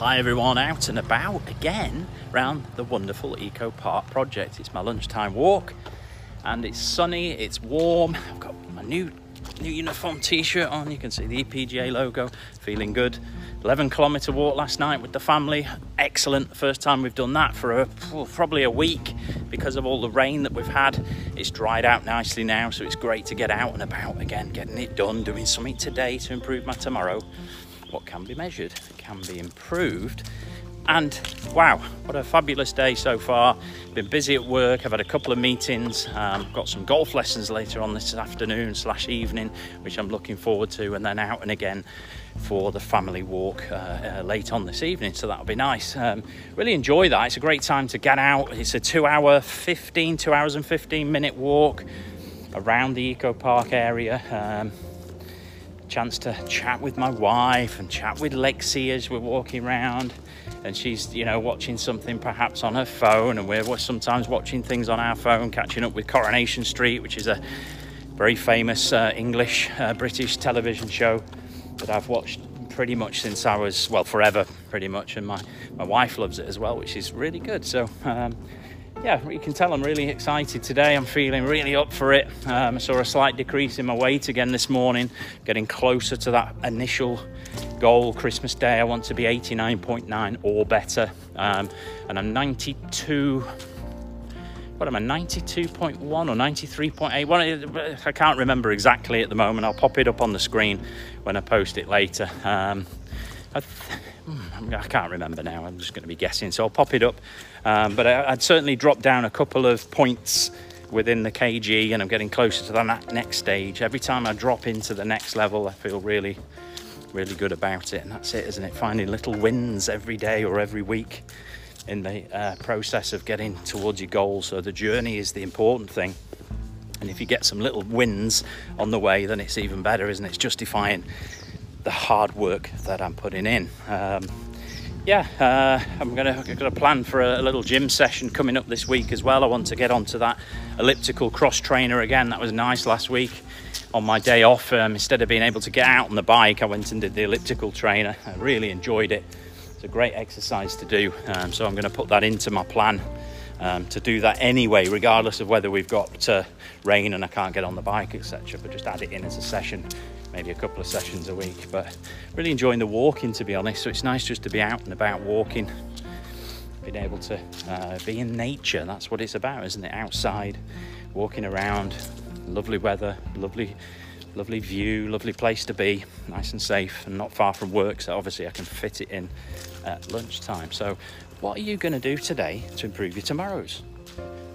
Hi everyone, out and about again around the wonderful Eco Park project. It's my lunchtime walk and it's sunny, it's warm. I've got my new new uniform t-shirt on. You can see the EPGA logo, feeling good. 11 kilometer walk last night with the family. Excellent. First time we've done that for a, probably a week because of all the rain that we've had. It's dried out nicely now, so it's great to get out and about again, getting it done, doing something today to improve my tomorrow what can be measured can be improved. And wow, what a fabulous day so far. Been busy at work, I've had a couple of meetings, um, got some golf lessons later on this afternoon slash evening, which I'm looking forward to, and then out and again for the family walk uh, uh, late on this evening, so that'll be nice. Um, really enjoy that, it's a great time to get out. It's a two hour 15, two hours and 15 minute walk around the Eco Park area. Um, chance to chat with my wife and chat with Lexi as we're walking around. And she's you know watching something perhaps on her phone. And we're sometimes watching things on our phone catching up with coronation street which is a very famous uh, english uh, british television show that i've watched pretty much since i was well forever pretty much. And my my wife loves it as well which is really good. So um, yeah, you can tell I'm really excited today. I'm feeling really up for it. Um, I saw a slight decrease in my weight again this morning, getting closer to that initial goal Christmas Day. I want to be 89.9 or better. Um, and I'm 92. What am I, 92.1 or 93.8? I can't remember exactly at the moment. I'll pop it up on the screen when I post it later. Um, I, hmm, I, can't remember now. I'm just going to be guessing, so I'll pop it up. Um, but I, would certainly dropped down a couple of points within the kg, and I'm getting closer to that next stage. Every time I drop into the next level, I feel really, really good about it. And that's it, isn't it? Finding little wins every day or every week in the uh, process of getting towards your goal. So the journey is the important thing. And if you get some little wins on the way, then it's even better, isn't it? It's justifying the hard work that I'm putting in. Um, yeah, uh, I'm gonna I've got a plan for a, a, little gym session coming up this week as well. I want to get onto that elliptical cross trainer again. That was nice last week on my day off. Um, instead of being able to get out on the bike, I went and did the elliptical trainer. I really enjoyed it. It's a great exercise to do. Um, so I'm going to put that into my plan um, to do that anyway, regardless of whether we've got uh, rain and I can't get on the bike, etc. But just add it in as a session maybe a couple of sessions a week. But really enjoying the walking, to be honest. So it's nice just to be out and about walking, being able to uh, be in nature. That's what it's about, isn't it? Outside, walking around, lovely weather, lovely. Lovely view, lovely place to be, nice and safe, and not far from work. So obviously, I can fit it in at lunchtime. So, what are you going to do today to improve your tomorrows?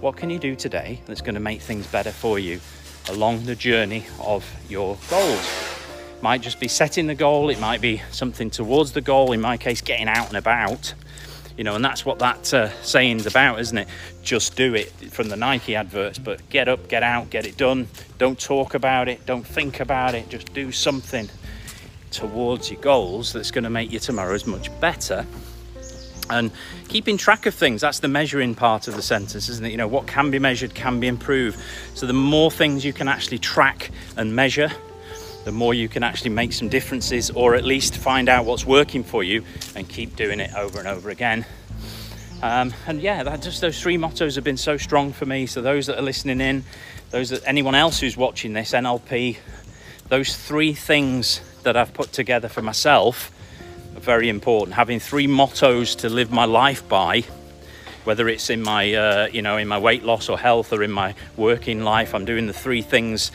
What can you do today that's going to make things better for you along the journey of your goals. Might just be setting the goal, it might be something towards the goal, in my case, getting out and about. You know, and that's what that uh, saying's about, isn't it? Just do it from the Nike adverts, but get up, get out, get it done. Don't talk about it, don't think about it, just do something towards your goals that's going to make your tomorrows much better and keeping track of things that's the measuring part of the sentence isn't it? You know what can be measured can be improved. So the more things you can actually track and measure the more you can actually make some differences or at least find out what's working for you and keep doing it over and over again. Um, and yeah that just those three mottos have been so strong for me. So those that are listening in those that anyone else who's watching this nlp those three things that i've put together for myself very important. Having three mottos to live my life by, whether it's in my, uh, you know, in my weight loss or health or in my working life, I'm doing the three things.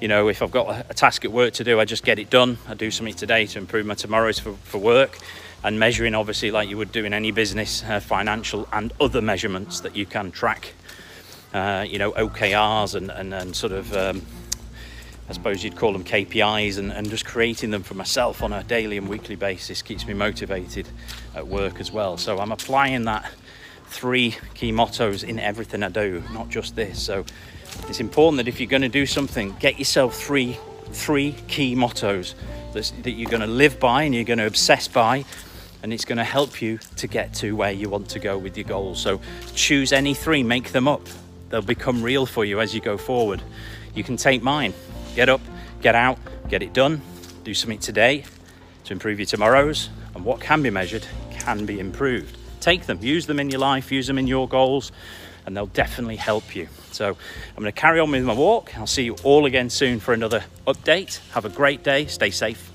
You know, if I've got a task at work to do, I just get it done. I do something today to improve my tomorrows for, for work and measuring obviously like you would do in any business uh, financial and other measurements that you can track uh, you know okrs and, and, and sort of um, I suppose you'd call them KPIs, and, and just creating them for myself on a daily and weekly basis keeps me motivated at work as well. So I'm applying that three key mottos in everything I do, not just this. So it's important that if you're going to do something, get yourself three three key mottos that you're going to live by and you're going to obsess by and it's going to help you to get to where you want to go with your goals. So choose any three, make them up. They'll become real for you as you go forward. You can take mine. Get up, get out, get it done, do something today to improve your tomorrows, and what can be measured can be improved. Take them, use them in your life, use them in your goals, and they'll definitely help you. So I'm going to carry on with my walk. I'll see you all again soon for another update. Have a great day. Stay safe.